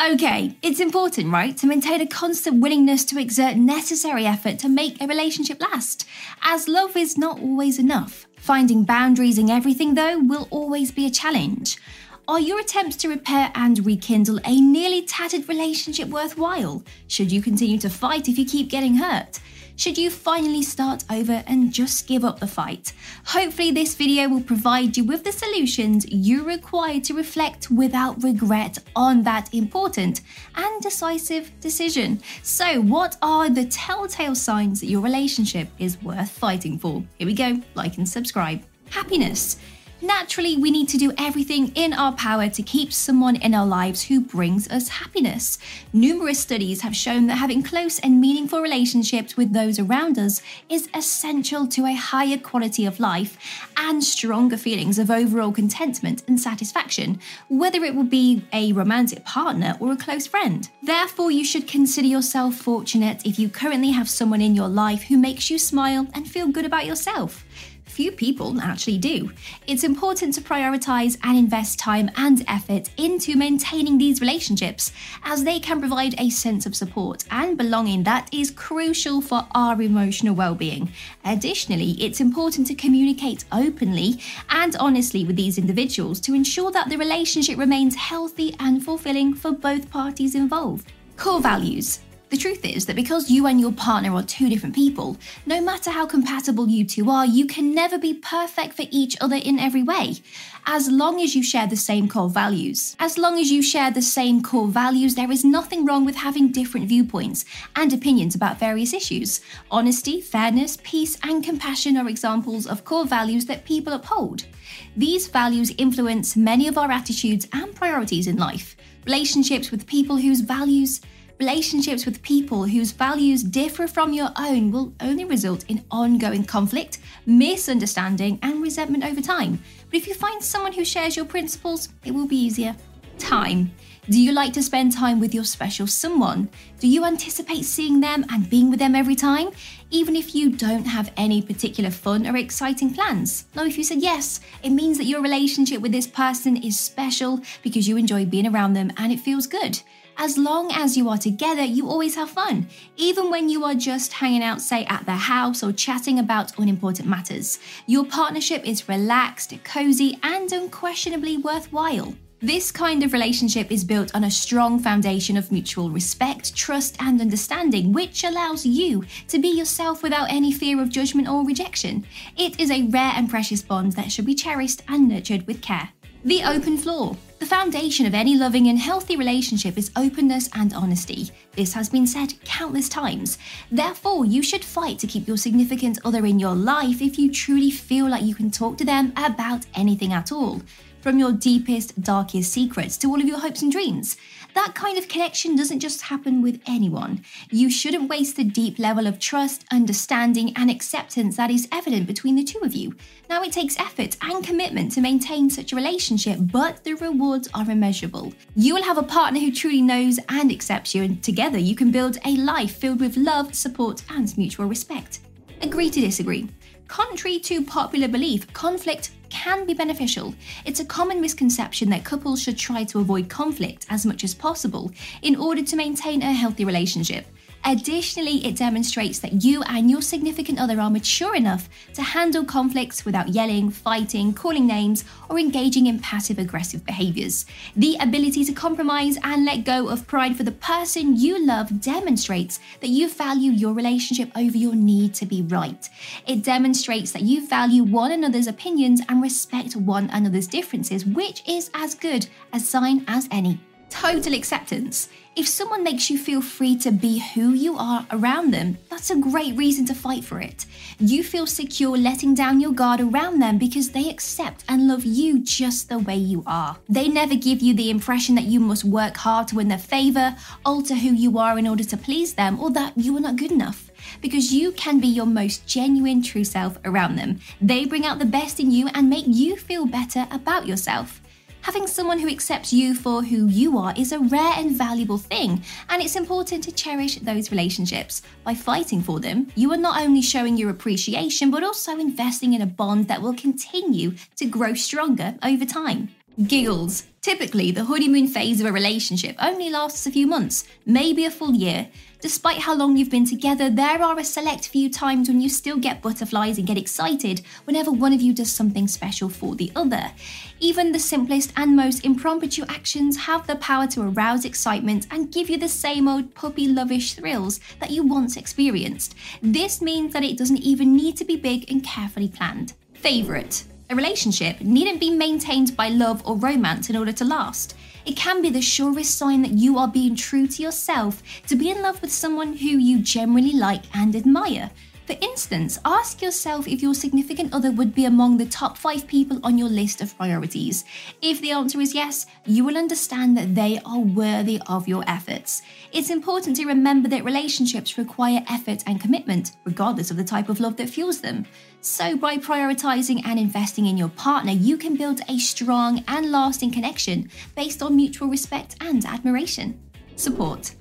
Okay, it's important, right, to maintain a constant willingness to exert necessary effort to make a relationship last, as love is not always enough. Finding boundaries in everything, though, will always be a challenge. Are your attempts to repair and rekindle a nearly tattered relationship worthwhile? Should you continue to fight if you keep getting hurt? should you finally start over and just give up the fight. Hopefully, this video will provide you with the solutions you require to reflect without regret on that important and decisive decision. So, what are the telltale signs that your relationship is worth fighting for? Here we go, like and subscribe. Happiness. Naturally, we need to do everything in our power to keep someone in our lives who brings us happiness. Numerous studies have shown that having close and meaningful relationships with those around us is essential to a higher quality of life and stronger feelings of overall contentment and satisfaction, whether it will be a romantic partner or a close friend. Therefore, you should consider yourself fortunate if you currently have someone in your life who makes you smile and feel good about yourself few people actually do. It's important to prioritize and invest time and effort into maintaining these relationships, as they can provide a sense of support and belonging that is crucial for our emotional well being. Additionally, it's important to communicate openly and honestly with these individuals to ensure that the relationship remains healthy and fulfilling for both parties involved. Core values. The truth is that because you and your partner are two different people, no matter how compatible you two are, you can never be perfect for each other in every way. As long as you share the same core values. As long as you share the same core values, there is nothing wrong with having different viewpoints and opinions about various issues. Honesty, fairness, peace, and compassion are examples of core values that people uphold. These values influence many of our attitudes and priorities in life. Relationships with people whose values Relationships with people whose values differ from your own will only result in ongoing conflict, misunderstanding, and resentment over time. But if you find someone who shares your principles, it will be easier. Time. Do you like to spend time with your special someone? Do you anticipate seeing them and being with them every time, even if you don't have any particular fun or exciting plans? Now, if you said yes, it means that your relationship with this person is special because you enjoy being around them and it feels good. As long as you are together, you always have fun, even when you are just hanging out, say, at the house or chatting about unimportant matters. Your partnership is relaxed, cozy, and unquestionably worthwhile. This kind of relationship is built on a strong foundation of mutual respect, trust, and understanding, which allows you to be yourself without any fear of judgment or rejection. It is a rare and precious bond that should be cherished and nurtured with care. The open floor. The foundation of any loving and healthy relationship is openness and honesty. This has been said countless times. Therefore, you should fight to keep your significant other in your life if you truly feel like you can talk to them about anything at all from your deepest, darkest secrets to all of your hopes and dreams. That kind of connection doesn't just happen with anyone. You shouldn't waste the deep level of trust, understanding, and acceptance that is evident between the two of you. Now, it takes effort and commitment to maintain such a relationship, but the rewards are immeasurable. You will have a partner who truly knows and accepts you, and together you can build a life filled with love, support, and mutual respect. Agree to disagree. Contrary to popular belief, conflict can be beneficial. It's a common misconception that couples should try to avoid conflict as much as possible in order to maintain a healthy relationship. Additionally, it demonstrates that you and your significant other are mature enough to handle conflicts without yelling, fighting, calling names, or engaging in passive aggressive behaviors. The ability to compromise and let go of pride for the person you love demonstrates that you value your relationship over your need to be right. It demonstrates that you value one another's opinions and respect one another's differences, which is as good a sign as any total acceptance. If someone makes you feel free to be who you are around them, that's a great reason to fight for it. You feel secure letting down your guard around them because they accept and love you just the way you are. They never give you the impression that you must work hard to win their favor, alter who you are in order to please them, or that you are not good enough because you can be your most genuine true self around them. They bring out the best in you and make you feel better about yourself. Having someone who accepts you for who you are is a rare and valuable thing, and it's important to cherish those relationships. By fighting for them, you are not only showing your appreciation, but also investing in a bond that will continue to grow stronger over time. Giggles. Typically, the honeymoon phase of a relationship only lasts a few months, maybe a full year. Despite how long you've been together, there are a select few times when you still get butterflies and get excited whenever one of you does something special for the other. Even the simplest and most impromptu actions have the power to arouse excitement and give you the same old puppy lovish thrills that you once experienced. This means that it doesn't even need to be big and carefully planned. Favourite. A relationship needn't be maintained by love or romance in order to last. It can be the surest sign that you are being true to yourself to be in love with someone who you generally like and admire. For instance, ask yourself if your significant other would be among the top five people on your list of priorities. If the answer is yes, you will understand that they are worthy of your efforts. It's important to remember that relationships require effort and commitment, regardless of the type of love that fuels them. So, by prioritizing and investing in your partner, you can build a strong and lasting connection based on mutual respect and admiration. Support.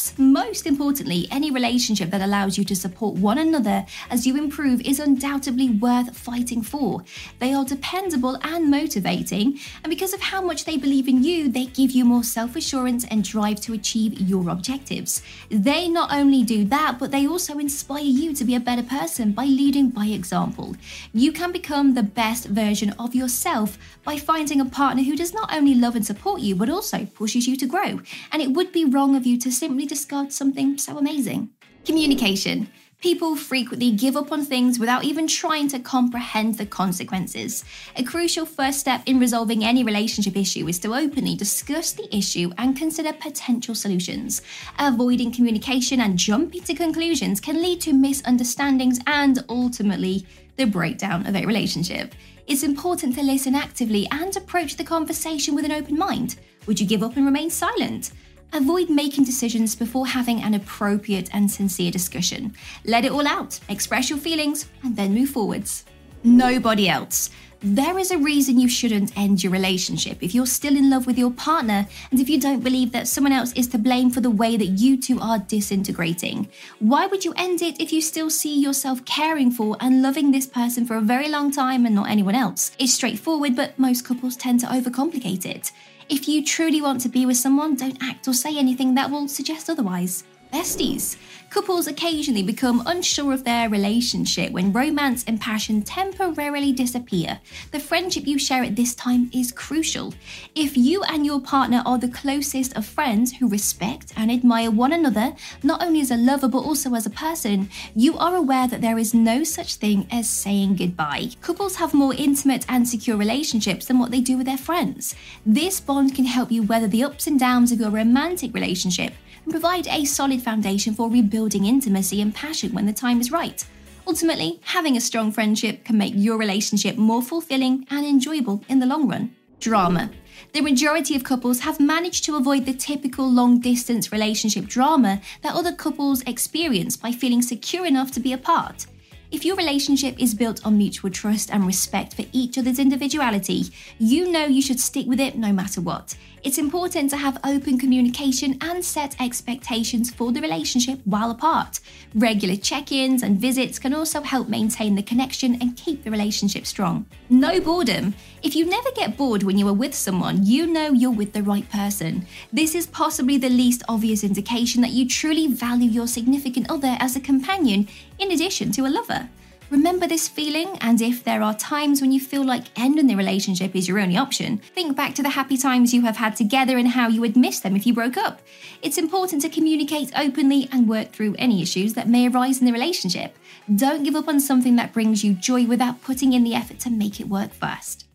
Perhaps most importantly, any relationship that allows you to support one another as you improve is undoubtedly worth fighting for. They are dependable and motivating, and because of how much they believe in you, they give you more self assurance and drive to achieve your objectives. They not only do that, but they also inspire you to be a better person by leading by example. You can become the best version of yourself by finding a partner who does not only love and support you, but also pushes you to grow. And it would be wrong of you to simply discard something so amazing. Communication. People frequently give up on things without even trying to comprehend the consequences. A crucial first step in resolving any relationship issue is to openly discuss the issue and consider potential solutions. Avoiding communication and jumping to conclusions can lead to misunderstandings and ultimately the breakdown of a relationship. It's important to listen actively and approach the conversation with an open mind. Would you give up and remain silent? Avoid making decisions before having an appropriate and sincere discussion. Let it all out, express your feelings, and then move forwards. Nobody else. There is a reason you shouldn't end your relationship if you're still in love with your partner and if you don't believe that someone else is to blame for the way that you two are disintegrating. Why would you end it if you still see yourself caring for and loving this person for a very long time and not anyone else? It's straightforward, but most couples tend to overcomplicate it. If you truly want to be with someone, don't act or say anything that will suggest otherwise. Besties. Couples occasionally become unsure of their relationship when romance and passion temporarily disappear. The friendship you share at this time is crucial. If you and your partner are the closest of friends who respect and admire one another, not only as a lover but also as a person, you are aware that there is no such thing as saying goodbye. Couples have more intimate and secure relationships than what they do with their friends. This bond can help you weather the ups and downs of your romantic relationship and provide a solid foundation for rebuilding intimacy and passion when the time is right. Ultimately, having a strong friendship can make your relationship more fulfilling and enjoyable in the long run. Drama. The majority of couples have managed to avoid the typical long distance relationship drama that other couples experience by feeling secure enough to be apart. If your relationship is built on mutual trust and respect for each other's individuality, you know you should stick with it no matter what. It's important to have open communication and set expectations for the relationship while apart. Regular check ins and visits can also help maintain the connection and keep the relationship strong. No boredom. If you never get bored when you are with someone, you know you're with the right person. This is possibly the least obvious indication that you truly value your significant other as a companion in addition to a lover. Remember this feeling, and if there are times when you feel like ending the relationship is your only option, think back to the happy times you have had together and how you would miss them if you broke up. It's important to communicate openly and work through any issues that may arise in the relationship. Don't give up on something that brings you joy without putting in the effort to make it work first.